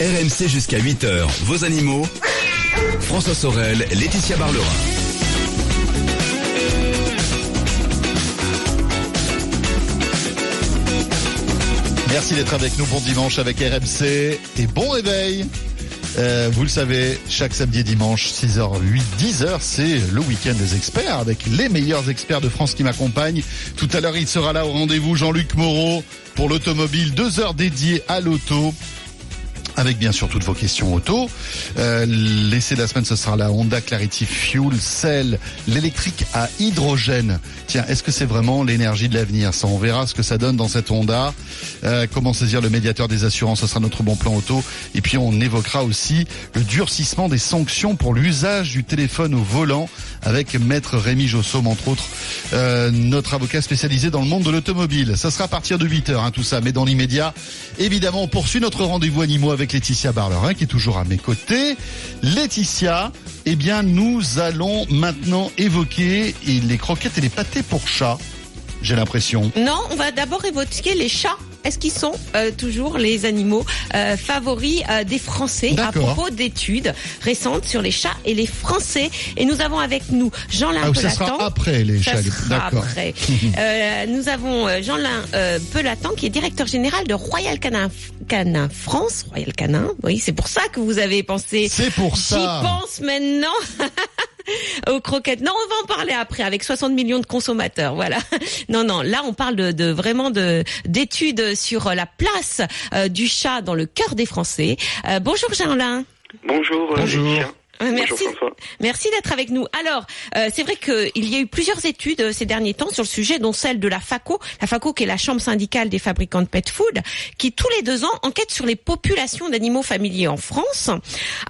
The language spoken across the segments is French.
RMC jusqu'à 8h, vos animaux. François Sorel, Laetitia Barlerin. Merci d'être avec nous. Bon dimanche avec RMC et bon réveil. Euh, vous le savez, chaque samedi et dimanche, 6h, 8, 10h, c'est le week-end des experts avec les meilleurs experts de France qui m'accompagnent. Tout à l'heure, il sera là au rendez-vous Jean-Luc Moreau pour l'automobile, deux heures dédiées à l'auto avec bien sûr toutes vos questions auto. Euh, L'essai de la semaine, ce sera la Honda Clarity Fuel Cell, l'électrique à hydrogène. Tiens, est-ce que c'est vraiment l'énergie de l'avenir? Ça, on verra ce que ça donne dans cette Honda. Euh, comment saisir le médiateur des assurances, ce sera notre bon plan auto. Et puis on évoquera aussi le durcissement des sanctions pour l'usage du téléphone au volant avec Maître Rémi Jossom, entre autres, euh, notre avocat spécialisé dans le monde de l'automobile. Ça sera à partir de 8 heures, hein, tout ça. Mais dans l'immédiat, évidemment, on poursuit notre rendez-vous animaux avec Laetitia Barlerin, qui est toujours à mes côtés. Laetitia, eh bien, nous allons maintenant évoquer les croquettes et les pâtés pour chats. J'ai l'impression. Non, on va d'abord évoquer les chats est-ce qu'ils sont euh, toujours les animaux euh, favoris euh, des Français à propos d'études récentes sur les chats et les Français? Et nous avons avec nous Jean-Lin ah, Pelatan. Ça sera après les chats. D'accord. nous avons Jean-Lin Pelatan qui est directeur général de Royal Canin, Canin France. Royal Canin, oui, c'est pour ça que vous avez pensé. C'est pour ça. J'y pense maintenant. aux croquettes. Non, on va en parler après avec 60 millions de consommateurs. Voilà. Non, non. Là, on parle de, de vraiment de d'études sur la place euh, du chat dans le cœur des Français. Euh, bonjour Jean-Lin. Bonjour. Bonjour. Merci, merci d'être avec nous. Alors, euh, c'est vrai qu'il y a eu plusieurs études euh, ces derniers temps sur le sujet, dont celle de la FACO, la FACO qui est la chambre syndicale des fabricants de pet food, qui tous les deux ans enquête sur les populations d'animaux familiers en France.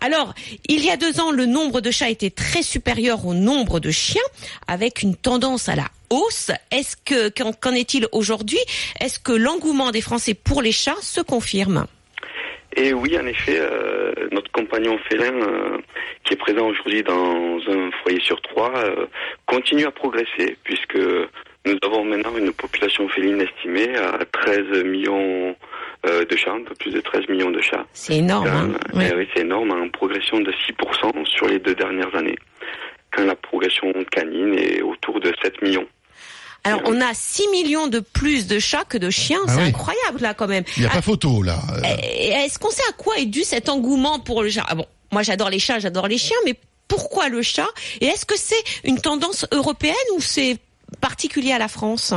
Alors, il y a deux ans, le nombre de chats était très supérieur au nombre de chiens, avec une tendance à la hausse. Est-ce que qu'en est-il aujourd'hui? Est-ce que l'engouement des Français pour les chats se confirme? Et oui, en effet, euh, notre compagnon félin, euh, qui est présent aujourd'hui dans un foyer sur trois, euh, continue à progresser, puisque nous avons maintenant une population féline estimée à 13 millions de chats, un peu plus de 13 millions de chats. C'est énorme. Hein oui, oui c'est énorme, en progression de 6% sur les deux dernières années, quand la progression canine est autour de 7 millions. Alors, on a 6 millions de plus de chats que de chiens. Ah c'est incroyable, là, quand même. Il n'y a pas ah, photo, là. Est-ce qu'on sait à quoi est dû cet engouement pour le chat? Ah Bon, moi, j'adore les chats, j'adore les chiens, mais pourquoi le chat? Et est-ce que c'est une tendance européenne ou c'est particulier à la France?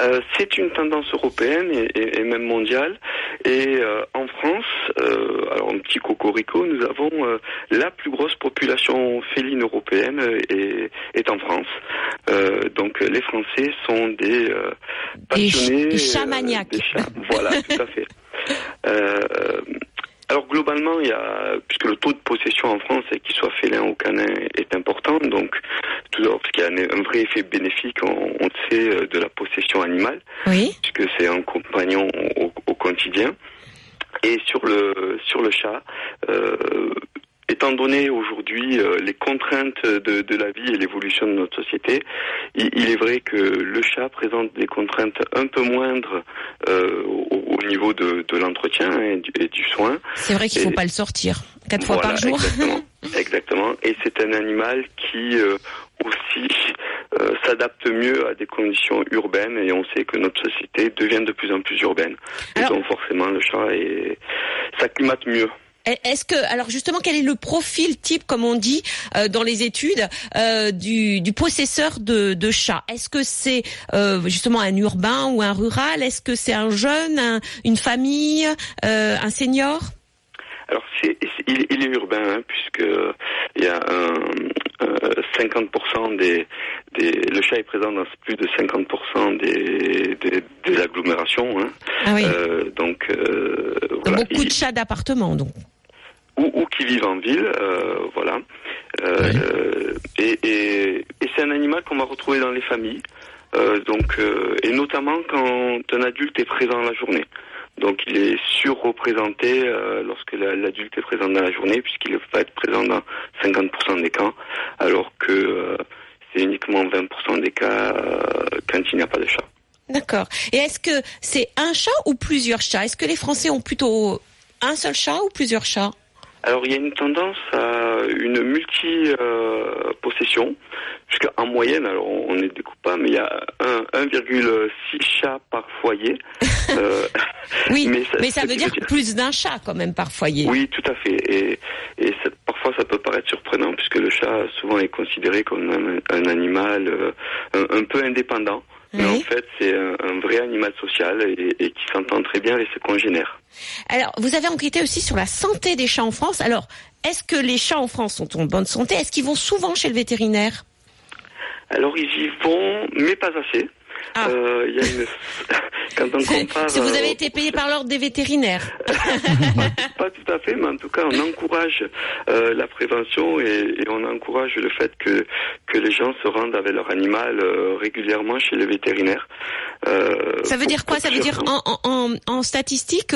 Euh, c'est une tendance européenne et, même mondiale. Et euh, en France, euh, alors un petit cocorico, nous avons la plus grosse population féline européenne et est en France. donc les Français sont des passionnés. Des, chats maniaques. Voilà, tout à fait. Alors globalement, il y a, puisque le taux de possession en France, qu'il soit félin ou canin, est important, donc tout d'abord parce qu'il y a un, vrai effet bénéfique, on, on sait, euh, de la possession animale, oui. puisque c'est un compagnon au, au, quotidien. Et sur le sur le chat, euh, étant donné aujourd'hui euh, les contraintes de, de, la vie et l'évolution de notre société, il, est vrai que le chat présente des contraintes un peu moindres euh, au, au, niveau de, de l'entretien et, et, du soin. C'est vrai qu'il ne faut pas le sortir quatre fois par jour. Exactement. exactement. Et c'est un animal qui euh, aussi euh, s'adapte mieux à des conditions urbaines et on sait que notre société devient de plus en plus urbaine. et donc forcément le chat s'acclimate mieux. Est-ce que, alors justement, quel est le profil type, comme on dit euh, dans les études, euh, du, du, possesseur de, de chat Est-ce que c'est euh, justement un urbain ou un rural? Est-ce que c'est un jeune, une famille, un senior? Alors il, il, est urbain hein, puisque il y a un, 50% des, des, le chat est présent dans plus de 50% des, des, des agglomérations. Hein. Ah oui. Donc, voilà. beaucoup de chats d'appartement donc. Ou, ou, qui vivent en ville, euh, voilà. Euh, oui. Et, et, et c'est un animal qu'on va retrouver dans les familles. Euh, donc, euh, et notamment quand un adulte est présent la journée. Donc il est surreprésenté euh, lorsque l'adulte est présent dans la journée, puisqu'il va être présent dans 50% des cas, alors que euh, c'est uniquement 20% des cas euh, quand il n'y a pas de chat. D'accord. Et est-ce que c'est un chat ou plusieurs chats? Est-ce que les Français ont plutôt un seul chat ou plusieurs chats? Alors il y a une tendance à une multi-possession, puisqu'en moyenne, alors on est découpé, mais il y a un- 1,6 chats par foyer. Euh, Oui, mais Mais ça, veut dire plus d'un chat quand même par foyer. oui, tout à fait. Et, et ça- parfois ça peut paraître surprenant, puisque le chat souvent est considéré comme un, un animal euh, un, un peu indépendant. Mais Oui. en fait, c'est un, un vrai animal social et, et qui s'entend très bien avec ses congénères. Alors, vous avez enquêté aussi sur la santé des chats en France. Alors, est-ce que les chats en France sont en bonne santé? Est-ce qu'ils vont souvent chez le vétérinaire? Alors ils y vont, mais pas assez. Ah. Euh, y a une... Quand on compare... Si vous avez euh, été payé par l'ordre des vétérinaires. Pas tout à fait, mais en tout cas, on encourage euh, la prévention et, et on encourage le fait que, que les gens se rendent avec leur animal euh, régulièrement chez le vétérinaire. Euh, Ça veut dire quoi? Ça veut dire en, en, statistique,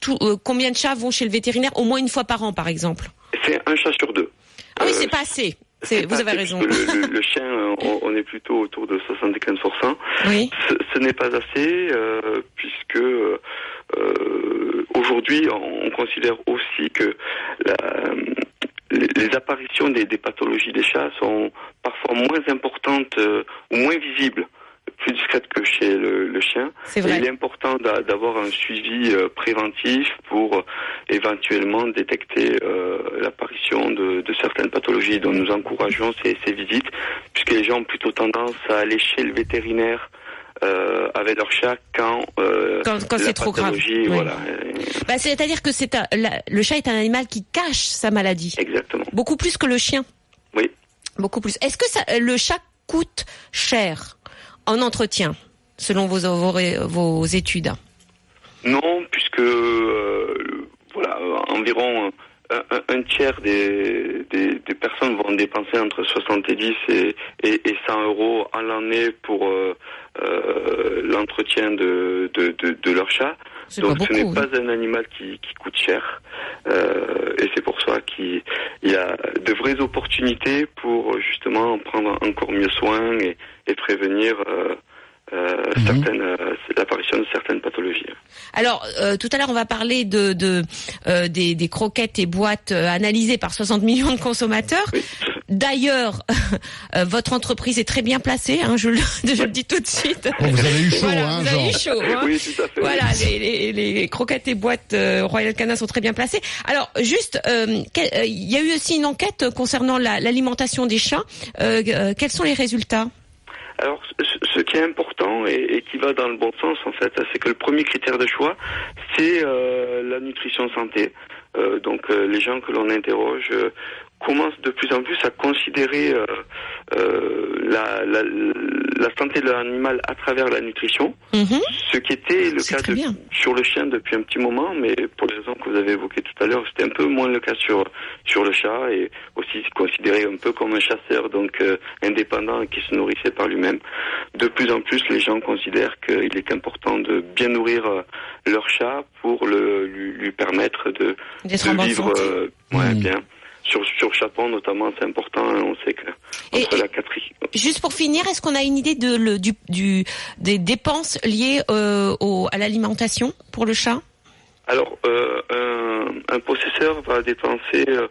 tout- combien de chats vont chez le vétérinaire au moins une fois par an, par exemple? C'est un chat sur deux. Ah oui, c'est pas assez. Vous pas avez raison. Le, le- le chien, euh, on, on est plutôt autour de 75%. Oui. Ce, ce n'est pas assez euh, puisque euh, euh, aujourd'hui on, on considère aussi que la, les, les apparitions des, des pathologies des chats sont parfois moins importantes euh, ou moins visibles plus discrètes que chez le, le chien. C'est Et vrai. il est important d'a- d'avoir un suivi euh, préventif pour euh, éventuellement détecter euh, l'apparition de, de certaines pathologies dont nous encourageons ces, ces visites, puisque les gens ont plutôt tendance à aller chez le vétérinaire euh, avec leur chat quand, euh, Quand- c'est trop grave. Oui. Voilà, Bah, C'est-à-dire que c'est le chat est un animal qui cache sa maladie. exactement. Beaucoup plus que le chien. Oui. Beaucoup plus. Est-ce que ça, le chat coûte cher? En entretien, selon vos, vos, études Non, puisque euh, voilà, environ un, tiers des, des, personnes vont dépenser entre 70 et, et, et 100 euros à l'année pour euh, euh, l'entretien de, de, de leur chat. Donc ce n'est pas un animal qui, qui coûte cher. Euh, et c'est pour ça qu'il il y a de vraies opportunités pour justement prendre encore mieux soin et, et prévenir euh, euh, Mhm. certaines, euh, l'apparition de certaines pathologies. Alors, euh, tout à l'heure, on va parler de, de euh, des, des croquettes et boîtes analysées par 60 millions de consommateurs. Oui. D'ailleurs, euh, votre entreprise est très bien placée, hein, je, le, je le dis tout de suite. Bon, vous avez eu chaud, Voilà, hein, vous avez Jean. eu chaud. hein. Oui, tout à fait. Voilà, les, les, les croquettes et boîtes euh, Royal Canin sont très bien placées. Alors, juste, euh, euh, il y a eu aussi une enquête concernant la- l'alimentation des chats. Euh, euh, quels sont les résultats? Alors, important et, qui va dans le bon sens, en fait, c'est que le premier critère de choix, c'est euh, la nutrition santé. Euh, donc, euh, les gens que l'on interroge commencent de plus en plus à considérer la, la, la santé de l'animal à travers la nutrition, Mhm. ce qui était le cas de- sur le chien depuis un petit moment, mais pour les raisons que vous avez évoquées tout à l'heure, c'était un peu moins le cas sur sur le chat et aussi considéré un peu comme un chasseur, donc euh, indépendant et qui se nourrissait par lui-même. De plus en plus, les gens considèrent qu'il est important de bien nourrir euh, leur chat pour le lui, lui permettre de, de vivre euh, ouais, Mm. bien. Sur sur Chapon notamment, c'est important. hein, on sait que entre et- la Juste pour finir, est-ce qu'on a une idée de, le, du, du, des dépenses liées euh, au, à l'alimentation pour le chat? Alors, euh, un, un possesseur va dépenser euh,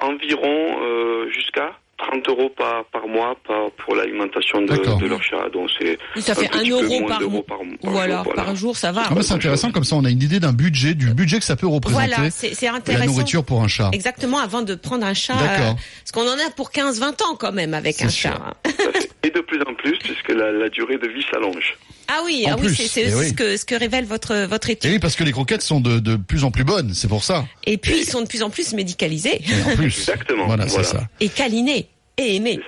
environ jusqu'à 30 euros par, par mois par- pour l'alimentation de, leur chat. Donc, c'est Oui, Ça fait un un petit peu euro moins par, mois. par, par voilà, jour, par jour, ça va. Ah bah, c'est intéressant, comme ça on a une idée d'un budget, du budget que ça peut représenter Voilà, c'est c'est la intéressant. nourriture pour un chat. Exactement, avant de prendre un chat. D'accord. euh, parce qu'on en a pour 15-20 ans quand même avec un sûr. chat. Et de plus en plus, puisque la, la durée de vie s'allonge. Ah oui, En ah oui, plus, c'est eh aussi oui. ce, que, ce que révèle votre, votre Et étude. oui, parce que les croquettes sont de, de plus en plus bonnes, c'est pour ça. Et puis, ils sont de plus en plus médicalisés Et en plus. Exactement, Voilà, c'est ça. et câlinés et aimés.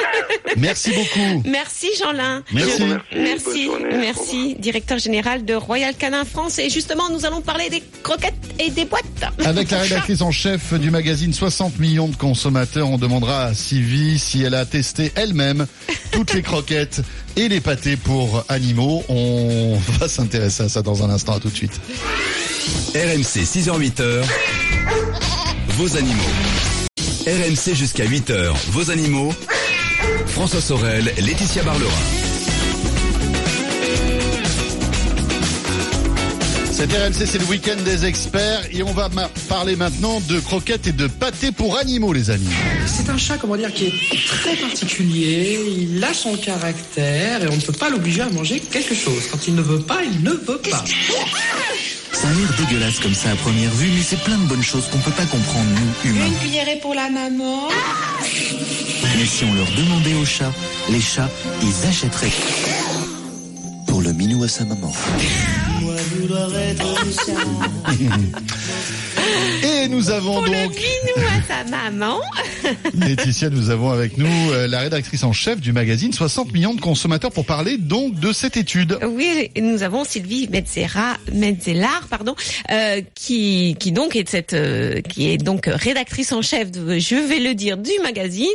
Merci beaucoup. Merci Jean-Lin. Merci. Je- Merci, merci, directeur général de Royal Canin France. Et justement, nous allons parler des croquettes et des boîtes. Avec la rédactrice en chef du magazine 60 millions de consommateurs, on demandera à Sylvie si elle a testé elle-même toutes les croquettes et les pâtés pour animaux. On va s'intéresser à ça dans un instant. À tout de suite. RMC 6h-8h, vos animaux. RMC jusqu'à 8h, vos animaux. François Sorel, Laetitia Barlerin. C'est RMC, c'est le week-end des experts et on va parler maintenant de croquettes et de pâté pour animaux, les amis. C'est un chat, comment dire, qui est très particulier. Il a son caractère et on ne peut pas l'obliger à manger quelque chose. Quand il ne veut pas, il ne veut pas. Ça a l'air dégueulasse comme ça à première vue, mais c'est plein de bonnes choses qu'on peut pas comprendre, nous, humains. Une cuillerée pour la maman. Mais si on leur demandait aux chats, les chats, ils achèteraient pour le minou à sa maman. Moi, vouloir être Et nous avons Pour donc... le minou à sa maman. Laetitia, nous avons avec nous euh, la rédactrice en chef du magazine 60 millions de consommateurs pour parler donc de cette étude. Oui, nous avons Sylvie Metzera, Metzelar, pardon, euh, qui qui donc est cette euh, qui est donc rédactrice en chef de, je vais le dire, du magazine.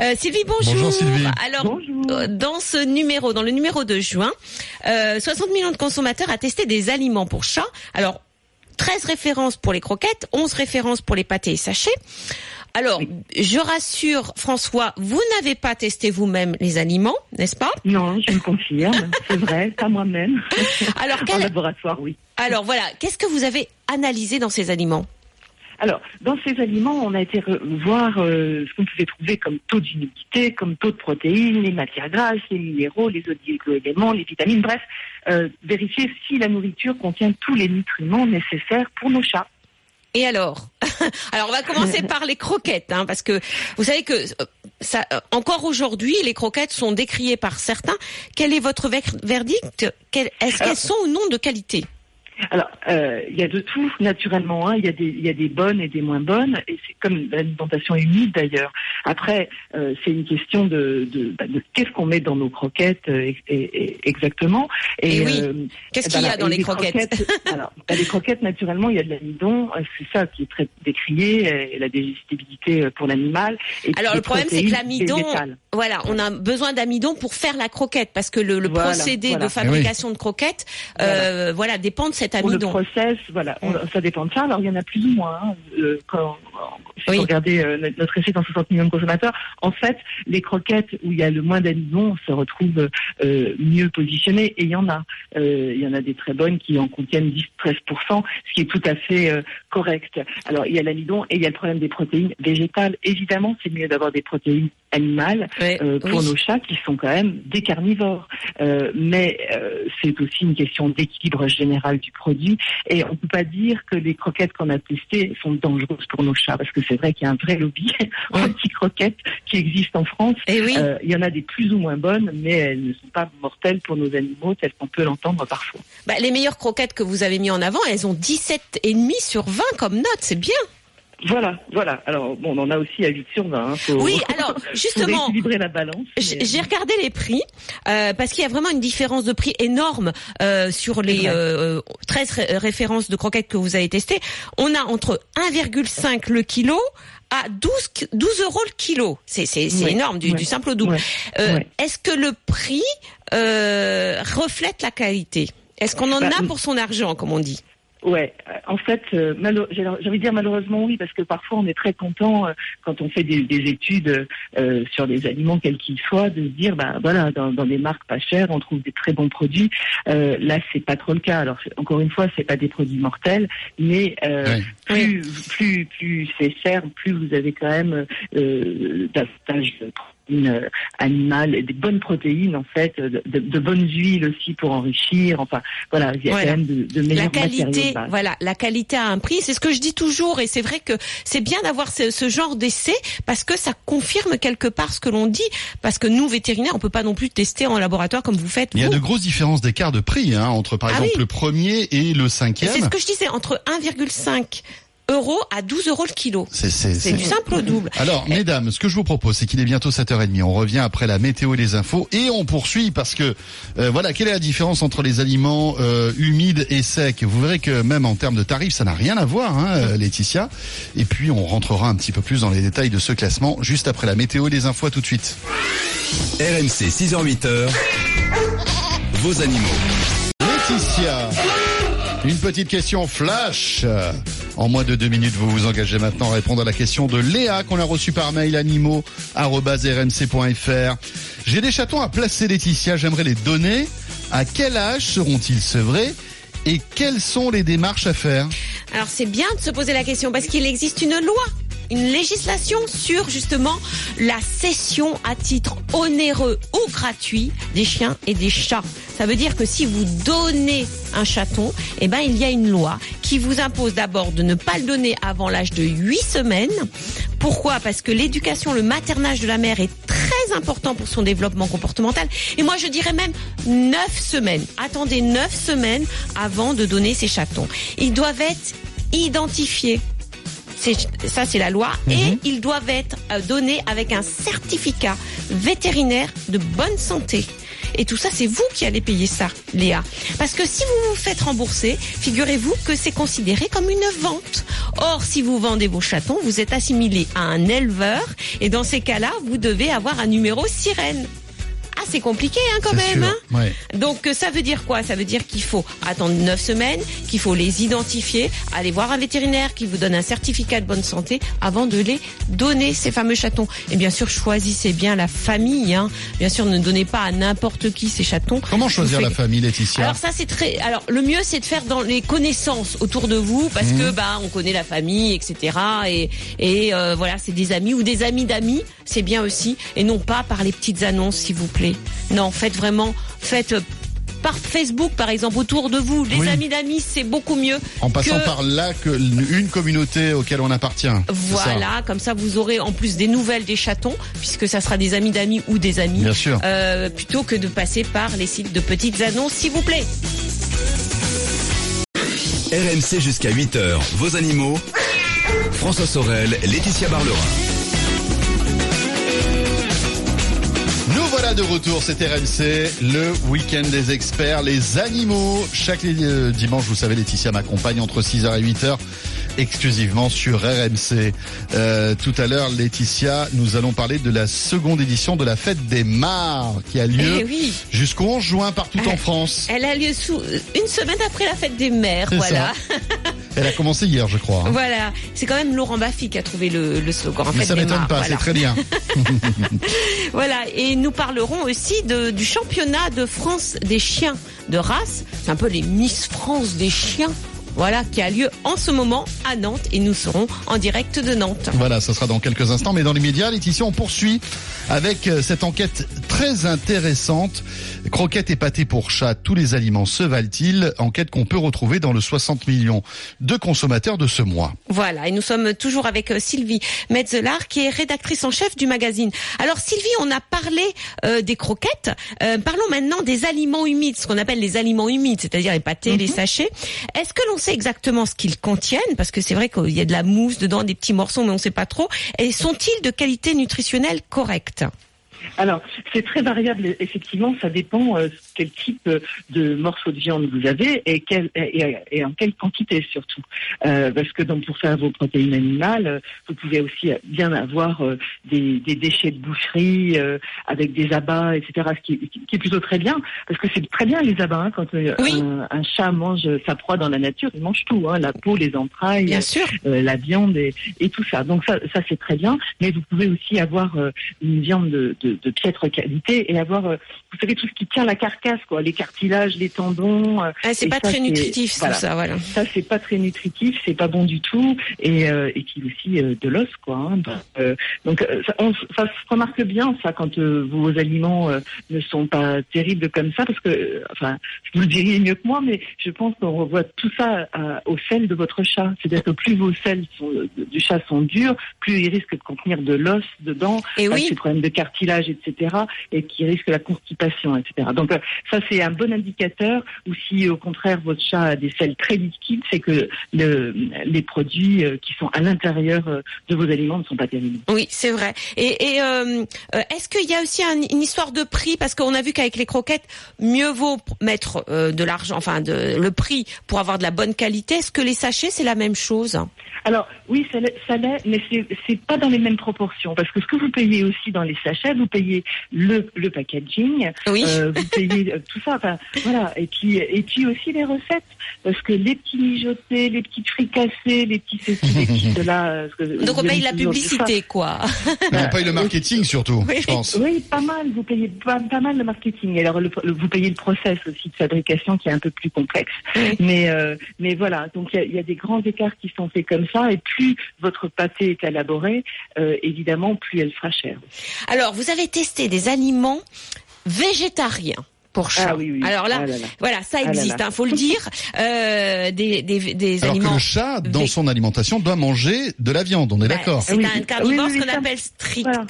Euh, Sylvie, bonjour. Bonjour, Sylvie. Alors euh, dans ce numéro, dans le numéro de juin, euh, 60 millions de consommateurs a testé des aliments pour chats. Alors 13 références pour les croquettes, 11 références pour les pâtés et sachets. Alors, je rassure François, vous n'avez pas testé vous-même les aliments, n'est-ce pas? Non, je le confirme, c'est vrai, pas moi-même. Alors, En quel- laboratoire, oui. Alors voilà, qu'est-ce que vous avez analysé dans ces aliments? Alors, dans ces aliments, on a été voir euh, ce qu'on pouvait trouver comme taux d'humidité, comme taux de protéines, les matières grasses, les minéraux, les oligo-éléments, les vitamines, bref, euh, vérifier si la nourriture contient tous les nutriments nécessaires pour nos chats. Et alors Alors on va commencer par les croquettes, hein, parce que vous savez que euh, ça, encore aujourd'hui, les croquettes sont décriées par certains. Quel est votre ver- verdict? Est-ce qu'elles sont ou non de qualité? Alors, euh, il y a de tout, naturellement. hein. Il y, a des- il y a des bonnes et des moins bonnes, et c'est comme l'alimentation humide d'ailleurs. Après, euh, c'est une question de, de, bah, de qu'est-ce qu'on met dans nos croquettes euh, et- et- et- exactement. Et oui. euh, Qu'est-ce qu'il y a voilà. dans les croquettes, alors, bah, les croquettes, naturellement, il y a de l'amidon, c'est ça qui est très décrié, et la digestibilité pour l'animal. Alors le problème c'est que l'amidon, voilà, on a besoin d'amidon pour faire la croquette, parce que le, le Voilà, procédé voilà. de fabrication de croquettes, euh, voilà, dépend de cet Pour le amidon. process, voilà, on- ça dépend de ça. Alors il y en a plus ou moins. hein. Euh, quand, Oui. vous regardez euh, notre- notre essai dans 60 millions de consommateurs, en fait, les croquettes où il y a le moins d'amidon se retrouvent euh, mieux positionnées. Et il y en a. Euh, il y en a des très bonnes qui en contiennent 10-13%, ce qui est tout à fait correct. Alors il y a l'amidon et il y a le problème des protéines végétales. Évidemment, c'est mieux d'avoir des protéines animales pour oui. nos chats qui sont quand même des carnivores. Mais c'est aussi une question d'équilibre général du produit. Et on ne peut pas dire que les croquettes qu'on a testées sont dangereuses pour nos chats, parce que c'est vrai qu'il y a un vrai lobby anti-croquettes qui existe en France. Et Eh oui. Euh, il y en a des plus ou moins bonnes, mais elles ne sont pas mortelles pour nos animaux, telles qu'on peut l'entendre parfois. Bah, les meilleures croquettes que vous avez mis en avant, elles ont 17 et demi sur 20 comme note, c'est bien. Voilà, voilà. Alors, bon, on en a aussi à 8 sur 20. Hein, faut- Oui, alors justement, équilibrer la balance. J- mais- J'ai regardé les prix euh, parce qu'il y a vraiment une différence de prix énorme euh, sur les euh, 13 ré- références de croquettes que vous avez testées. On a entre 1,5 le kilo à 12, qui- 12 euros le kilo. C'est c'est- c'est Ouais, énorme, du, ouais, du simple au double. ouais, Euh, ouais. Est-ce que le prix euh, reflète la qualité? Est-ce qu'on en Bah, a pour son argent, comme on dit? Ouais, euh, en fait, euh, j'ai envie de dire malheureusement oui, parce que parfois on est très content euh, quand on fait des, des études euh, sur des aliments quels qu'ils soient, de se dire bah voilà, dans, dans des marques pas chères, on trouve des très bons produits. Euh, là, c'est pas trop le cas. Alors encore une fois, c'est pas des produits mortels, mais euh, Ouais. plus plus plus c'est cher, plus vous avez quand même euh, davantage de protéines euh, animales, et des bonnes protéines en fait, de, de- de bonnes huiles aussi pour enrichir. Enfin voilà, il y a Voilà. quand même de, de la meilleurs matériaux qualité, de voilà, la qualité a un prix. C'est ce que je dis toujours, et c'est vrai que c'est bien d'avoir ce, ce genre d'essai parce que ça confirme quelque part ce que l'on dit. Parce que nous, vétérinaires, on peut pas non plus tester en laboratoire comme vous faites. Il y a vous. de grosses différences d'écart de prix hein, entre par Ah exemple oui. le premier et le cinquième. c'est ce que je disais, entre 1,5 euros à 12 euros le kilo. C'est c'est- C'est c'est- du simple au double. Alors, mesdames, ce que je vous propose, c'est qu'il est bientôt 7h30. On revient après la météo et les infos et on poursuit parce que, euh, voilà, quelle est la différence entre les aliments euh, humides et secs? Vous verrez que même en termes de tarifs, ça n'a rien à voir, hein, euh, Laetitia. Et puis, on rentrera un petit peu plus dans les détails de ce classement juste après la météo et les infos. À tout de suite. RMC 6h-8h, vos animaux. Laetitia, une petite question flash. En moins de deux minutes, vous vous engagez maintenant à répondre à la question de Léa qu'on a reçue par mail animaux@rmc.fr. J'ai des chatons à placer, Laetitia. J'aimerais les donner. À quel âge seront-ils sevrés Et quelles sont les démarches à faire? Alors c'est bien de se poser la question parce qu'il existe une loi une législation sur justement la cession à titre onéreux ou gratuit des chiens et des chats. Ça veut dire que si vous donnez un chaton, eh ben il y a une loi qui vous impose d'abord de ne pas le donner avant l'âge de 8 semaines. Pourquoi? Parce que l'éducation, le maternage de la mère est très important pour son développement comportemental. Et moi, je dirais même 9 semaines. Attendez 9 semaines avant de donner ces chatons. Ils doivent être identifiés ça c'est la loi, et mhm. ils doivent être euh, donnés avec un certificat vétérinaire de bonne santé. Et tout ça, c'est vous qui allez payer ça, Léa. Parce que si vous vous faites rembourser, figurez-vous que c'est considéré comme une vente. Or, si vous vendez vos chatons, vous êtes assimilé à un éleveur, et dans ces cas-là, vous devez avoir un numéro sirène c'est compliqué hein, quand même. Hein. Donc euh, ça veut dire quoi? Ça veut dire qu'il faut attendre 9 semaines, qu'il faut les identifier, aller voir un vétérinaire qui vous donne un certificat de bonne santé avant de les donner, ces fameux chatons. Et bien sûr, choisissez bien la famille. Hein. Bien sûr, ne donnez pas à n'importe qui ces chatons. Comment choisir la famille, Laetitia? Alors ça, c'est très. Alors le mieux, c'est de faire dans les connaissances autour de vous, parce que mhm. bah on connaît la famille, etc. Et, et euh, voilà, c'est des amis ou des amis d'amis, c'est bien aussi, et non pas par les petites annonces, s'il vous plaît. Non, faites vraiment, faites par Facebook, par exemple, autour de vous. Les amis d'amis, c'est beaucoup mieux. En passant par là, que une communauté auquel on appartient. Voilà, comme ça, vous aurez en plus des nouvelles des chatons, puisque ça sera des amis d'amis ou des amis. Bien sûr. Euh, plutôt que de passer par les sites de petites annonces, s'il vous plaît. RMC jusqu'à 8h, vos animaux. François Sorel, Laetitia Barlerin. De retour, c'est RMC, le week-end des experts, les animaux. Chaque euh, dimanche, vous savez, Laetitia m'accompagne entre 6h et 8h exclusivement sur RMC. Euh, tout à l'heure, Laetitia, nous allons parler de la seconde édition de la fête des Mares qui a lieu eh jusqu'au 11 juin partout en France. Elle a lieu sous une semaine après la fête des mères, voilà. Elle a commencé hier, je crois. Hein. Voilà, c'est quand même Laurent Baffy qui a trouvé le, slogan. En Mais ça m'étonne pas, c'est très bien. voilà, et nous parlerons aussi de, du championnat de France des chiens de race. C'est un peu les Miss France des chiens voilà, qui a lieu en ce moment à Nantes et nous serons en direct de Nantes. Voilà, ça sera dans quelques instants, mais dans les médias, Laetitia, on poursuit avec euh, cette enquête très intéressante. Croquettes et pâtés pour chat, tous les aliments se valent-ils? Enquête qu'on peut retrouver dans le 60 millions de consommateurs de ce mois. Voilà, et nous sommes toujours avec euh, Sylvie Metzelar, qui est rédactrice en chef du magazine. Alors Sylvie, on a parlé euh, des croquettes. parlons maintenant des aliments humides, ce qu'on appelle les aliments humides, c'est-à-dire les pâtés, les mhm. sachets. Est-ce que l'on exactement ce qu'ils contiennent Parce que c'est vrai qu'il y a de la mousse dedans, des petits morceaux, mais on ne sait pas trop. Et sont-ils de qualité nutritionnelle correcte? Alors, c'est très variable, effectivement, ça dépend euh, quel type euh, de morceaux de viande vous avez et, quel, et, en quelle quantité surtout. Euh, parce que donc pour faire vos protéines animales, vous pouvez aussi bien avoir des, déchets de boucherie avec des abats, etc. Ce qui, est plutôt très bien, parce que c'est très bien les abats. Hein, quand un, chat mange sa proie dans la nature, il mange tout, hein, la peau, les entrailles, bien sûr. la viande et, tout ça. Donc ça, ça c'est très bien. Mais vous pouvez aussi avoir une viande de de, piètre qualité et avoir, euh, vous savez, tout ce qui tient la quoi, les cartilages, les tendons. Euh, ah, c'est pas très nutritif, tout ça, voilà. Ça, c'est pas très nutritif, c'est pas bon du tout, et, euh, et puis aussi de l'os, quoi. Hein. donc, ça, ça, se remarque bien, ça, quand vos aliments ne sont pas terribles comme ça, parce que, enfin, vous le diriez mieux que moi, mais je pense qu'on revoit tout ça au sel de votre chat. C'est-à-dire que plus vos sels du chat sont durs, plus ils risquent de contenir de l'os dedans, et oui. ces problèmes de cartilage etc., et qui risque la constipation, etc. Donc euh, ça, c'est un bon indicateur. Ou si au contraire votre chat a des selles très liquides, c'est que le, les produits euh, qui sont à l'intérieur euh, de vos aliments ne sont pas terribles. Oui, c'est vrai. Et, et euh, est-ce qu'il y a aussi une histoire de prix? Parce qu'on a vu qu'avec les croquettes, mieux vaut mettre de l'argent, enfin de, le prix pour avoir de la bonne qualité. Est-ce que les sachets, c'est la même chose? Alors oui, ça l'est, mais c'est pas dans les mêmes proportions parce que ce que vous payez aussi dans les sachets, vous payez le, le packaging, oui. euh, vous payez et tout ça. Enfin, voilà. Et puis, et puis aussi les recettes, parce que les petits mijotés, les petites fricassées, les petits ceci, les petits cela. euh, Donc on paye la publicité, quoi. Mais on paye le marketing surtout, Oui. je pense. Oui, pas mal. Vous payez pas, pas mal le marketing. Alors, le- le- vous payez le process aussi de fabrication qui est un peu plus complexe. Oui. Mais, euh, mais voilà. Donc, il y a, il y a des grands écarts qui sont faits comme ça. Et plus votre pâté est élaboré, euh, évidemment, plus elle sera chère. Alors, vous avez testé des aliments végétariens pour chat. Ah oui, oui. Alors là, Ah là là. voilà, ça Ah là existe, hein, faut le dire. Euh, des des, des Alors que aliments. le chat, dans vé- son alimentation, doit manger de la viande, on est Bah, d'accord. C'est Oui, un carnivore, oui, oui, ce qu'on appelle strict. voilà.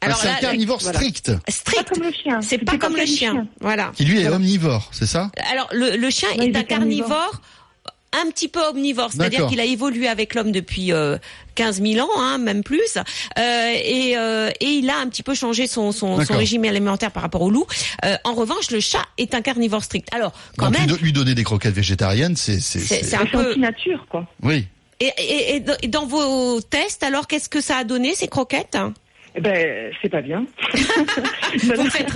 Ah, c'est un carnivore voilà. strict, Pas strict. comme le chien. C'est pas comme le comme le chien. chien. Voilà. qui lui est omnivore, c'est ça? Alors le, le chien Oui, est un carnivore. Un petit peu omnivore, c'est-à-dire qu'il a évolué avec l'homme depuis euh, 15 000 ans, hein, même plus, euh, et, euh, et il a un petit peu changé son, son, son D'accord. régime alimentaire par rapport au loup. Euh, en revanche, le chat est un carnivore strict. Alors, quand Donc lui, même, do- lui donner des croquettes végétariennes, c'est... un peu- anti-nature, quoi. Oui. et, et, et dans- et dans vos tests, alors qu'est-ce que ça a donné ces croquettes? Eh ben, c'est pas bien. Vous faites,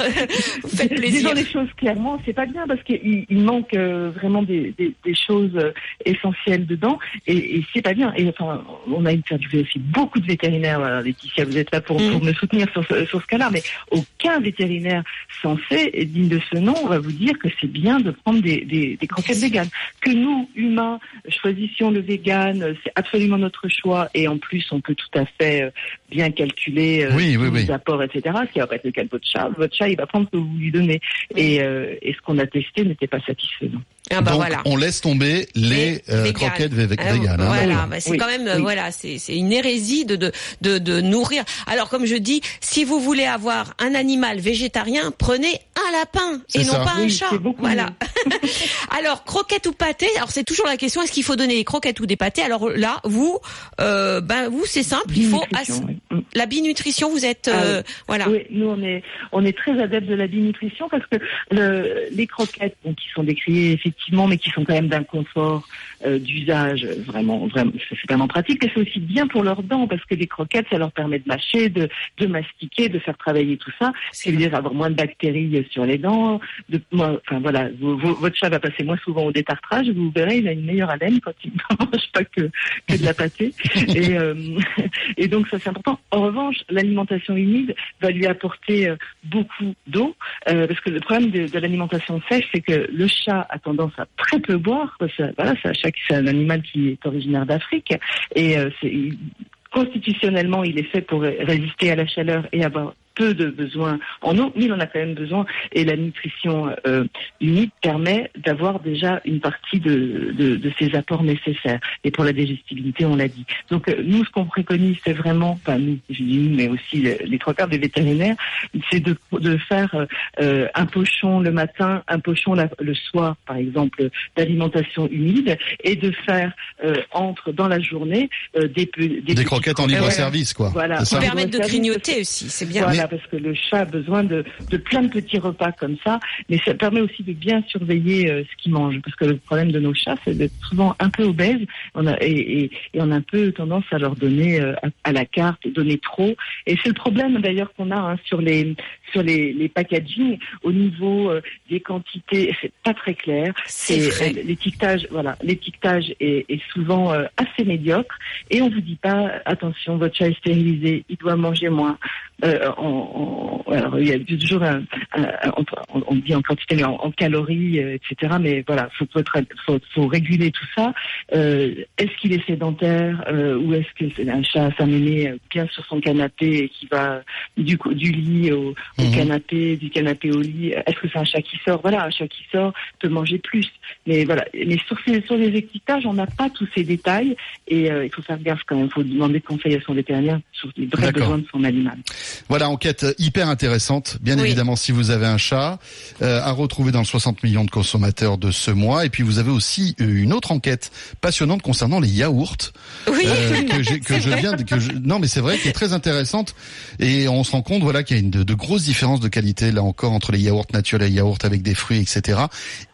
vous faites plaisir. Disons les choses clairement, c'est pas bien parce qu'il il manque euh, vraiment des, des, des choses euh, essentielles dedans et, et c'est pas bien. Et enfin, on a interviewé aussi beaucoup de vétérinaires. Voilà, Laetitia, vous êtes là pour, Mm. pour me soutenir sur ce, sur ce cas-là, mais aucun vétérinaire censé et digne de ce nom va vous dire que c'est bien de prendre des, des, des croquettes véganes. Que nous, humains, choisissions le vegan, euh, c'est absolument notre choix et en plus, on peut tout à fait euh, bien calculer euh, Oui, oui, tous oui. les apports, etc. Ce qui va pas être le cas de votre chat. Votre chat, il va prendre ce que vous lui donnez. Et, euh, et ce qu'on a testé n'était pas satisfaisant. Ah bah Donc voilà. on laisse tomber les, euh, croquettes vé- Ah, véganes. hein. Voilà, bah, c'est Oui. quand même euh, Oui. voilà, c'est c'est une hérésie de, de de de nourrir. Alors comme je dis, si vous voulez avoir un animal végétarien, prenez un lapin et ça. non pas un chat. c'est beaucoup Voilà. alors croquettes ou pâté Alors c'est toujours la question est-ce qu'il faut donner des croquettes ou des pâtés? Alors là, vous, euh, ben vous c'est simple, il faut. Mm. la binutrition. Vous êtes Ah euh, voilà. Oui, nous on est on est très adeptes de la binutrition parce que le, les croquettes, bon, qui sont décriées effectivement, mais qui sont quand même d'un confort euh, d'usage vraiment vraiment c'est vraiment pratique. Et c'est aussi bien pour leurs dents parce que les croquettes, ça leur permet de mâcher, de de mastiquer, de faire travailler tout ça. C'est C'est-à-dire avoir moins de bactéries sur les dents. De, moins- enfin voilà, vous- vous- votre chat va passer moins souvent au détartrage. Vous verrez, il a une meilleure haleine quand il ne mange pas que que de la pâtée. et, euh, et donc ça c'est important. En revanche, l'alimentation humide va lui apporter euh, beaucoup d'eau, euh, parce que le problème de, de l'alimentation sèche, c'est que le chat a tendance à très peu boire. Parce que, voilà, c'est qui- c'est un animal qui est originaire d'Afrique et euh, constitutionnellement il est fait pour résister à la chaleur et avoir peu de besoins en eau, mais il en a quand même besoin. Et la nutrition euh, humide permet d'avoir déjà une partie de, de, de ces apports nécessaires. Et pour la digestibilité, on l'a dit. Donc euh, nous, ce qu'on préconise, c'est vraiment, enfin nous, je dis nous, mais aussi les, les trois quarts des vétérinaires, c'est de, de faire euh, euh, un pochon le matin, un pochon la- le soir, par exemple, d'alimentation humide, et de faire euh, entre dans la journée euh, des, des, Des croquettes en libre service, quoi. Voilà. C'est Qui permettent de grignoter aussi, c'est bien. Voilà, parce que le chat a besoin de, de plein de petits repas comme ça, mais ça permet aussi de bien surveiller euh, ce qu'il mange, parce que le problème de nos chats, c'est d'être souvent un peu a, et, on a un peu tendance à leur donner euh, à, à la carte, donner trop, et c'est le problème d'ailleurs qu'on a hein, sur les sur les, les packaging au niveau euh, des quantités, c'est pas très clair. C'est euh, L'étiquetage, voilà, l'étiquetage est, est souvent euh, assez médiocre et on vous dit pas attention, votre chat est stérilisé, il doit manger moins. Euh, en- alors il y a toujours un, un- un- on, on dit en quantité mais en, en calories, etc. Mais voilà, faut, faut, être- faut, faut réguler tout ça. Est-ce qu'il est sédentaire ou est-ce que c'est un chat s'amener bien sur son canapé et qui va du du lit au, Mhm. canapé, du canapé au lit Est-ce que c'est un chat qui sort? Voilà, un chat qui sort peut manger plus. Mais voilà, mais sur ces sur les étiquetages, on n'a pas tous ces détails et euh, il faut faire gaffe quand même. Il faut demander conseil à son vétérinaire sur les vrais besoins de son animal. Voilà, enquête hyper intéressante. Bien Oui. évidemment, si vous avez un chat, euh, à retrouver dans le 60 millions de consommateurs de ce mois. Et puis, vous avez aussi euh, une autre enquête passionnante concernant les yaourts. Oui. euh, que, j'ai- que C'est je vrai. viens de, que je, non mais c'est vrai qui est très intéressante et on se rend compte voilà qu'il y a une de, de grosses différences de qualité là encore entre les yaourts naturels et les yaourts avec des fruits etc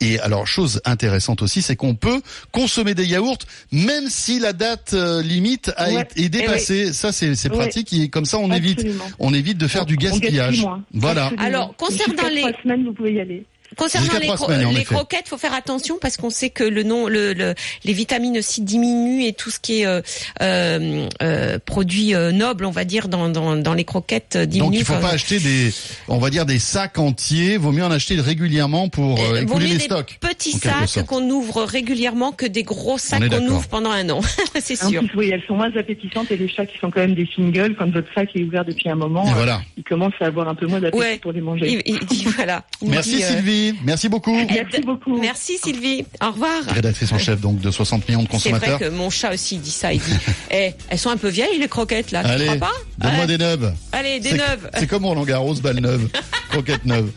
et alors chose intéressante aussi c'est qu'on peut consommer des yaourts même si la date euh, limite a Ouais. été- est dépassée. Ça c'est pratique et comme ça on évite on évite de faire du On gaspillage. voilà. Absolument. Alors, concernant les- trois semaines, vous pouvez y aller. Concernant les, cro- semaines, les croquettes, faut faire attention parce qu'on sait que le nom, le, le- les vitamines aussi diminuent et tout ce qui est euh, euh, euh, produit euh, noble, on va dire, dans, dans, dans les croquettes euh, diminue. Donc il faut pas acheter des, on va dire des sacs entiers. Vaut mieux en acheter régulièrement pour euh, euh, vaut écouler mieux les des stocks. petits sacs qu'on ouvre régulièrement que des gros sacs qu'on ouvre pendant un an. C'est sûr. plus, oui, elles sont moins appétissantes et les chats qui sont quand même des singles, quand votre sac est ouvert depuis un moment, euh, voilà. ils commencent à avoir un peu moins d'appétit Ouais. pour les manger. Il, il dit voilà. Il Merci dit, euh, Sylvie. Merci beaucoup. Merci beaucoup. Merci Sylvie. Au revoir. Rédactrice en chef donc de 60 millions de C'est vrai consommateurs. que mon chat aussi dit ça. Il dit, eh, elles sont un peu vieilles les croquettes là. Tu Allez, crois pas donne-moi Ouais. des neuves. Allez, des neuves. C'est comme Roland Garros, balle neuve, croquette neuve.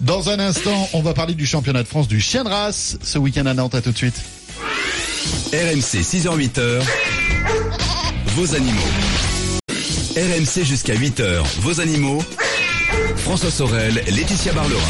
Dans un instant, on va parler du championnat de France du chien de race ce week-end à Nantes. À tout de suite. RMC 6h-8h, vos animaux. RMC jusqu'à 8h, vos animaux. François Sorel, Laetitia Barlerin.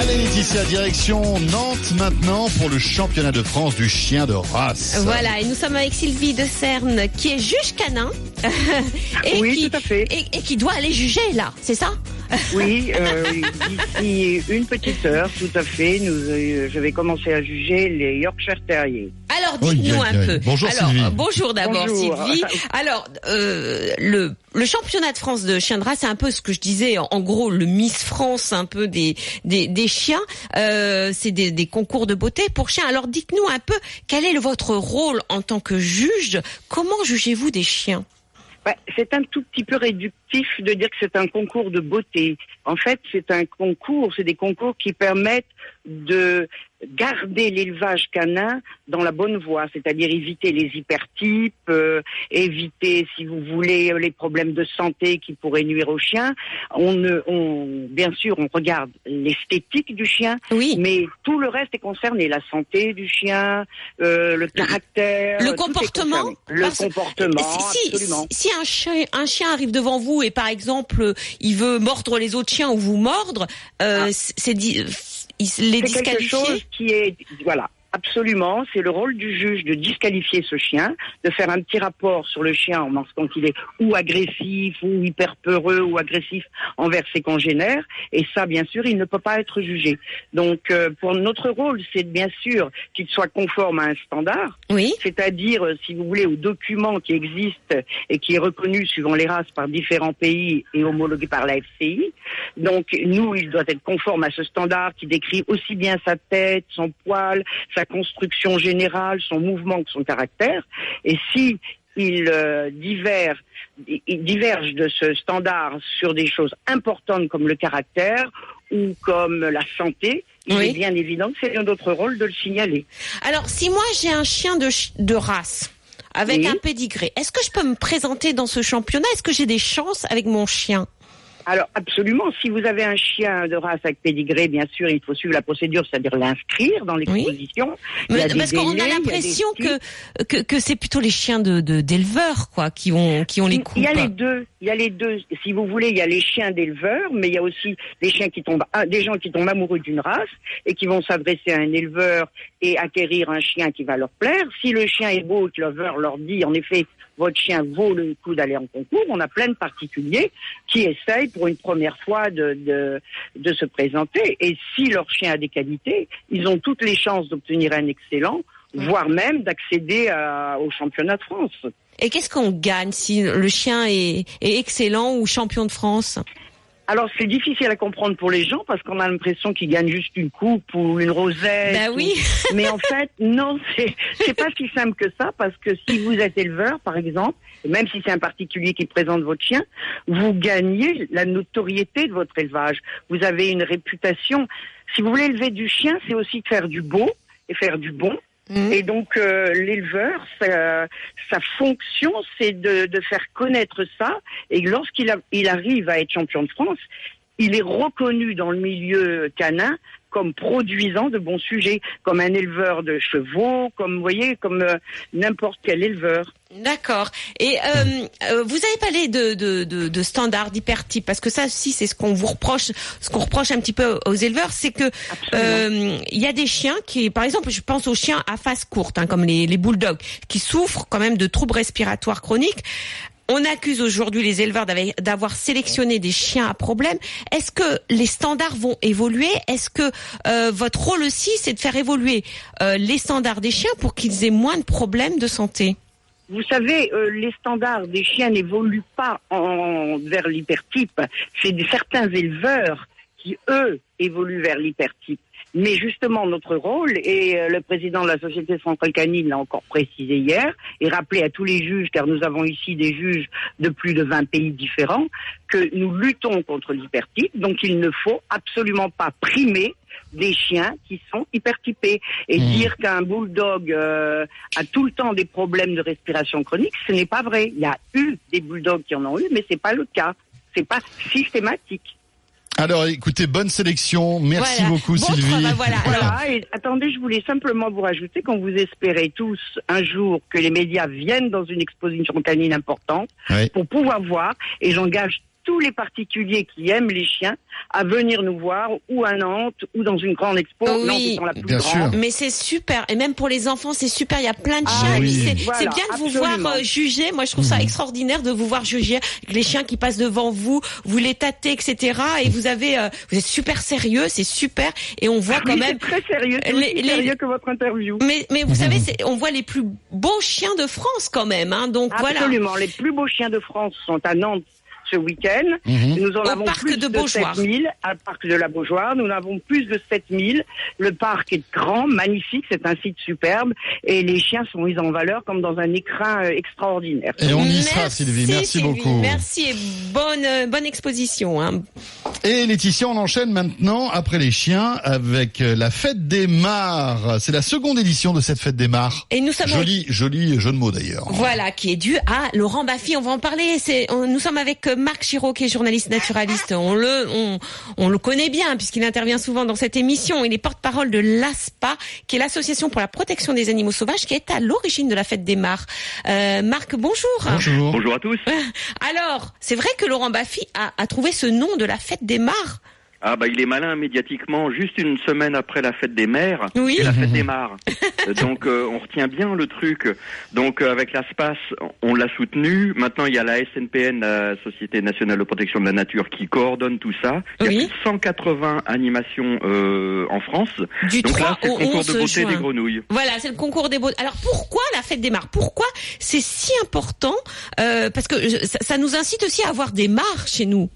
Allez Laetitia, direction Nantes maintenant pour le championnat de France du chien de race. Voilà, et nous sommes avec Sylvie de Cerne, qui est juge canin. et Oui, qui, tout à fait. Et, et qui doit aller juger là, c'est ça? Oui, euh, d'ici une petite heure, tout à fait, nous, euh, je vais commencer à juger les Yorkshire Terriers. Alors dites-nous un peu. Bonjour, Alors, Sylvie. euh, bonjour d'abord. Sylvie. Alors euh, le le championnat de France de chien de race, c'est un peu ce que je disais. En, en gros, le Miss France, un peu des des, des chiens. Euh, c'est des, des concours de beauté pour chiens. Alors dites-nous un peu quel est votre rôle en tant que juge? Comment jugez-vous des chiens? Bah, c'est un tout petit peu de dire que c'est un concours de beauté. En fait, c'est un concours, c'est des concours qui permettent de garder l'élevage canin dans la bonne voie, c'est-à-dire éviter les hypertypes, euh, éviter, si vous voulez, les problèmes de santé qui pourraient nuire aux chiens. On, ne, on, bien sûr, on regarde l'esthétique du chien, Oui. mais tout le reste est concerné, la santé du chien, euh, le caractère, Le comportement le comportement, si, absolument. si, si un chien, un chien arrive devant vous et par exemple il veut mordre les autres chiens ou vous mordre, euh, c'est il se- les C'est quelque disqualifier. chose qui est, voilà, absolument, c'est le rôle du juge de disqualifier ce chien, de faire un petit rapport sur le chien en mentionnement qu'il est ou agressif, ou hyper peureux, ou agressif envers ses congénères, et ça, bien sûr, il ne peut pas être jugé. Donc, euh, pour notre rôle, c'est bien sûr qu'il soit conforme à un standard, Oui. c'est-à-dire, euh, si vous voulez, au document qui existe et qui est reconnu suivant les races par différents pays et homologué par la FCI. Donc, nous, il doit être conforme à ce standard qui décrit aussi bien sa tête, son poil, sa construction générale, son mouvement son caractère. Et si il euh, diverge, il diverge de ce standard sur des choses importantes comme le caractère ou comme la santé, il Oui. est bien évident que c'est notre rôle de le signaler. Alors si moi j'ai un chien de, ch- de race avec Oui. un pédigré, est-ce que je peux me présenter dans ce championnat? Est-ce que j'ai des chances avec mon chien? Alors absolument, si vous avez un chien de race avec pédigré, bien sûr, il faut suivre la procédure, c'est-à-dire l'inscrire dans l'exposition. Des Parce qu'on a l'impression que, que que c'est plutôt les chiens de d'éleveurs quoi qui ont qui ont les coups. Il y a les deux. Il y a les deux. Si vous voulez, il y a les chiens d'éleveurs, mais il y a aussi des chiens qui tombent, ah, des gens qui tombent amoureux d'une race et qui vont s'adresser à un éleveur et acquérir un chien qui va leur plaire. Si le chien est beau et que l'éleveur leur dit, en effet, votre chien vaut le coup d'aller en concours, on a plein de particuliers qui essayent pour une première fois de, de, de se présenter. Et si leur chien a des qualités, ils ont toutes les chances d'obtenir un excellent, voire même d'accéder au championnat de France. Et qu'est-ce qu'on gagne si le chien est, est excellent ou champion de France? Alors c'est difficile à comprendre pour les gens parce qu'on a l'impression qu'ils gagnent juste une coupe ou une rosette. Bah oui. ou- Mais en fait, non, c'est pas si simple que ça parce que si vous êtes éleveur, par exemple, même si c'est un particulier qui présente votre chien, vous gagnez la notoriété de votre élevage. Vous avez une réputation. Si vous voulez élever du chien, c'est aussi faire du beau et faire du bon. Mhm. Et donc euh, l'éleveur, sa, fonction, c'est de, faire connaître ça. Et lorsqu'il arrive à être champion de France, il est reconnu dans le milieu canin comme produisant de bons sujets, comme un éleveur de chevaux, comme vous voyez, comme euh, n'importe quel éleveur. D'accord. Et euh, euh, vous avez parlé de, de, de, de standards, d'hypertypes, parce que ça aussi c'est ce qu'on vous reproche, ce qu'on reproche un petit peu aux éleveurs, c'est que euh, il y a des chiens qui, par exemple, je pense aux chiens à face courte, hein, comme les, les bulldogs, qui souffrent quand même de troubles respiratoires chroniques. On accuse aujourd'hui les éleveurs d'avoir sélectionné des chiens à problème. Est-ce que les standards vont évoluer? Est-ce que euh, votre rôle aussi, c'est de faire évoluer euh, les standards des chiens pour qu'ils aient moins de problèmes de santé? Vous savez, euh, les standards des chiens n'évoluent pas vers l'hypertype. C'est certains éleveurs qui, eux, évoluent vers l'hypertype. Mais justement, notre rôle, et euh, le président de la Société centrale canine l'a encore précisé hier, et rappelé à tous les juges, car nous avons ici des juges de plus de 20 pays différents, que nous luttons contre l'hypertype, donc il ne faut absolument pas primer des chiens qui sont hypertypés. Et Mmh. dire qu'un bulldog euh, a tout le temps des problèmes de respiration chronique, ce n'est pas vrai. Il y a eu des bulldogs qui en ont eu, mais c'est pas le cas. C'est pas systématique. Alors écoutez, bonne sélection. Merci Voilà. beaucoup Bon Sylvie. travail, voilà. Et attendez, je voulais simplement vous rajouter qu'on vous espérait tous un jour que les médias viennent dans une exposition canine importante Oui. pour pouvoir voir, et j'engage tous les particuliers qui aiment les chiens à venir nous voir ou à Nantes ou dans une grande expo, Oui, Nantes étant la plus bien grande. sûr. Mais c'est super, et même pour les enfants, c'est super. Il y a plein de Ah chiens. oui. c'est Voilà, bien de vous absolument. voir euh, juger. Moi, je trouve ça Mhm. extraordinaire de vous voir juger avec les chiens qui passent devant vous, vous les tâtez, etc. Et vous avez, euh, vous êtes super sérieux, c'est super. Et on voit quand Oui, même. très sérieux, les- les- sérieux que votre interview. Mais, mais vous savez, c'est- on voit les plus beaux chiens de France quand même. Hein, donc voilà. Absolument, les plus beaux chiens de France sont à Nantes ce week-end. Mhm. Nous en Au avons parc plus de de, Beaujoire. 7000 à parc de la Beaujoire. Nous en avons plus de 7000. Le parc est grand, magnifique, c'est un site superbe et les chiens sont mis en valeur comme dans un écrin euh, extraordinaire. Et on y Merci, sera Sylvie. Merci Sylvie, beaucoup. Merci et bonne euh, bonne exposition. Hein. Et Laetitia, on enchaîne maintenant après les chiens avec euh, la fête des mares. C'est la seconde édition de cette fête des mares. Et nous sommes Joli, joli jeu de mots d'ailleurs. Voilà, qui est dû à Laurent Baffy. On va en parler. C'est, nous sommes avec Marc Giraud, qui est journaliste naturaliste. On le, on, on le connaît bien puisqu'il intervient souvent dans cette émission. Il est porte-parole de l'ASPA, qui est l'association pour la protection des animaux sauvages, qui est à l'origine de la fête des mares. Euh, Marc, bonjour. Bonjour. Bonjour à tous. Alors, c'est vrai que Laurent Baffy a, a trouvé ce nom de la fête des mares. Ah bah il est malin médiatiquement, juste une semaine après la fête des mères, Oui. c'est la fête des mares. Donc euh, on retient bien le truc. Donc euh, avec l'ASPAS, on l'a soutenu. Maintenant il y a la SNPN, la Société nationale de protection de la nature, qui coordonne tout ça. Il y a Oui. plus de 180 animations euh, en France. Du Donc 3 là c'est le concours 11 de beauté juin. des grenouilles. Voilà, c'est le concours des beaux. Alors pourquoi la fête des mares? Pourquoi c'est si important Euh, Parce que je- ça, ça nous incite aussi à avoir des mares chez nous.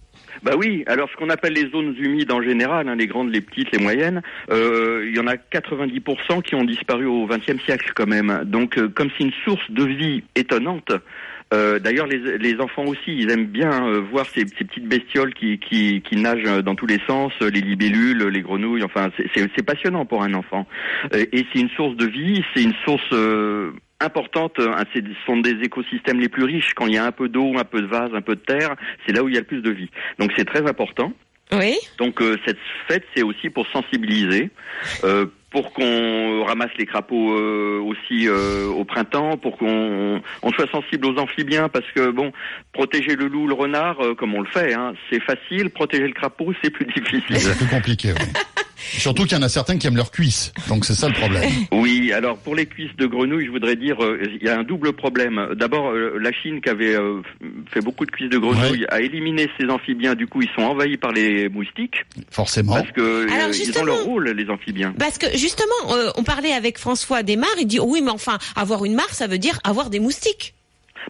Bah oui, alors ce qu'on appelle les zones humides en général, hein, les grandes, les petites, les moyennes, euh, il y en a 90% qui ont disparu au XXe siècle quand même. Donc euh, comme c'est une source de vie étonnante. euh, D'ailleurs, les, les enfants aussi, ils aiment bien euh, voir ces, ces petites bestioles qui, qui, qui nagent dans tous les sens, euh, les libellules, les grenouilles. Enfin, c'est- passionnant pour un enfant. Euh, et c'est une source de vie, c'est une source euh, importante. hein, Ce sont des écosystèmes les plus riches. Quand il y a un peu d'eau, un peu de vase, un peu de terre, c'est là où il y a le plus de vie. Donc c'est très important. Oui. Donc euh, cette fête, c'est aussi pour sensibiliser, euh, pour qu'on ramasse les crapauds euh, aussi euh, au printemps, pour qu'on on soit sensible aux amphibiens, parce que bon, protéger le loup, le renard, euh, comme on le fait, hein, c'est facile. Protéger le crapaud, c'est plus difficile. C'est plus compliqué. oui. Surtout qu'il y en a certains qui aiment leurs cuisses. Donc c'est ça le problème. Oui, alors pour les cuisses de grenouille, je voudrais dire, euh, il y a un double problème. D'abord, euh, la Chine qui avait euh, fait beaucoup de cuisses de grenouille Ouais. a éliminé ces amphibiens. Du coup, ils sont envahis par les moustiques Forcément. parce que euh, Alors, ils ont leur rôle, les amphibiens. Parce que justement, euh, on parlait avec François Desmar, il dit oui, mais enfin, avoir une mare, ça veut dire avoir des moustiques.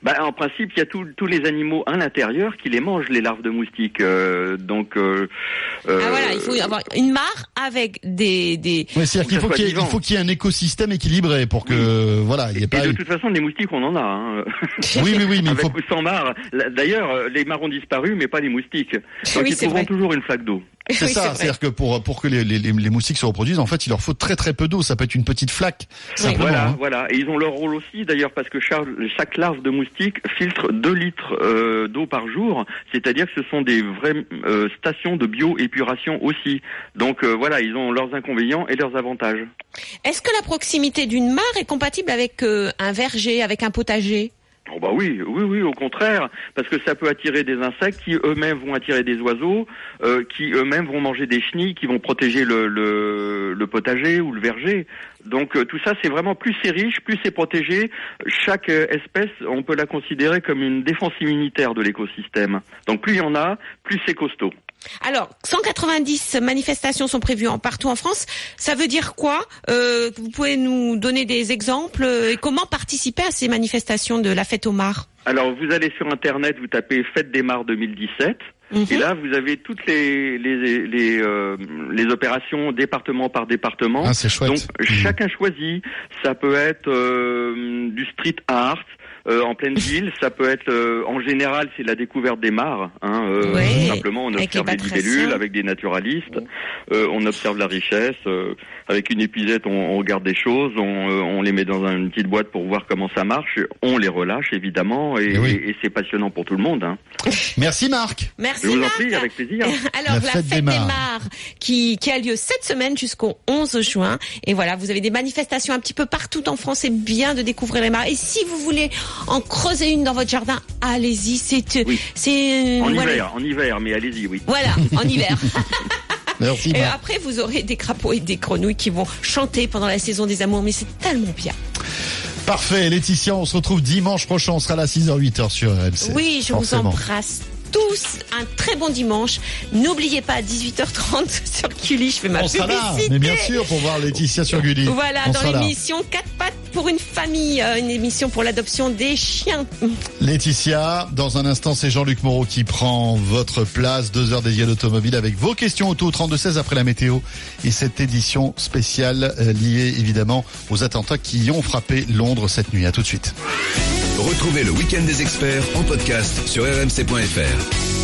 Bah, en principe, il y a tous tous les animaux à l'intérieur qui les mangent, les larves de moustiques. euh, donc, euh, euh, Ah voilà, il faut avoir une mare avec des des. Oui, c'est-à-dire qu'il faut qu'il y, ait- soit il faut qu'il y ait un écosystème équilibré pour que voilà, il y ait et pas. de toute façon, des moustiques, on en a. Hein. Oui, oui, oui, mais il Avec faut. ou sans marre. Là, D'ailleurs, les mares ont disparu, mais pas les moustiques. Donc, Oui, ils trouveront vrai. toujours une flaque d'eau. C'est Oui, ça, c'est-à-dire que pour pour que les, les, les- les moustiques se reproduisent, en fait, il leur faut très très peu d'eau. Ça peut être une petite flaque, simplement. Voilà, hein. voilà. Et ils ont leur rôle aussi, d'ailleurs, parce que chaque, chaque larve de moustique filtre 2 litres euh, d'eau par jour. C'est-à-dire que ce sont des vraies euh, stations de bioépuration aussi. Donc euh, voilà, ils ont leurs inconvénients et leurs avantages. Est-ce que la proximité d'une mare est compatible avec euh, un verger, avec un potager? Oh bah oui, oui, oui, au contraire, parce que ça peut attirer des insectes qui eux-mêmes vont attirer des oiseaux, euh, qui eux-mêmes vont manger des chenilles, qui vont protéger le, potager ou le verger. Donc euh, tout ça, c'est vraiment plus c'est riche, plus c'est protégé. Chaque euh, espèce, on peut la considérer comme une défense immunitaire de l'écosystème. Donc plus il y en a, plus c'est costaud. Alors, 190 manifestations sont prévues en, partout en France. Ça veut dire quoi? Euh, Vous pouvez nous donner des exemples euh, et comment participer à ces manifestations de la fête aux mares? Alors vous allez sur internet, vous tapez Fête des Mares 2017. Mhm. Et là, vous avez toutes les les les, euh, les opérations département par département. Ah, c'est chouette. Donc Mhm. chacun choisit. Ça peut être euh, du street art. Euh, en pleine ville, ça peut être euh, en général c'est la découverte des mares. Hein, euh, simplement, on observe batraciens. libellules avec des naturalistes. Euh, on observe la richesse. Avec une épuisette, on, on regarde des choses. On, euh, on les met dans une petite boîte pour voir comment ça marche. On les relâche évidemment et, oui. et- et c'est passionnant pour tout le monde. Hein. Merci Marc. Merci Je vous en Marc. prie, avec plaisir. Alors, La la, fête fête, des mares. mares, qui, qui a lieu cette semaine jusqu'au 11 juin. Et voilà, vous avez des manifestations un petit peu partout en France. C'est bien de découvrir les mares. Et si vous voulez en creuser une dans votre jardin, allez-y. C'est, Oui. c'est, En voilà. hiver, en hiver, mais allez-y, oui. Voilà, en hiver. Merci Et après, vous aurez des crapauds et des grenouilles qui vont chanter pendant la saison des amours. Mais c'est tellement bien. Parfait, Laetitia, on se retrouve dimanche prochain. On sera là à 6h, 8h sur RMC. Oui, je Forcément. vous embrasse tous. Un très bon dimanche. N'oubliez pas, à 18h30 sur Cully, je fais ma On sera là, publicité. mais bien sûr, pour voir Laetitia sur Gulli. Voilà, On dans l'émission 4 pattes pour une famille, euh, une émission pour l'adoption des chiens. Laetitia, dans un instant, c'est Jean-Luc Moreau qui prend votre place. Deux heures dédiées à l'automobile avec vos questions auto au 32-16 après la météo et cette édition spéciale euh, liée évidemment aux attentats qui ont frappé Londres cette nuit. À tout de suite. Retrouvez le week-end des experts en podcast sur rmc.fr.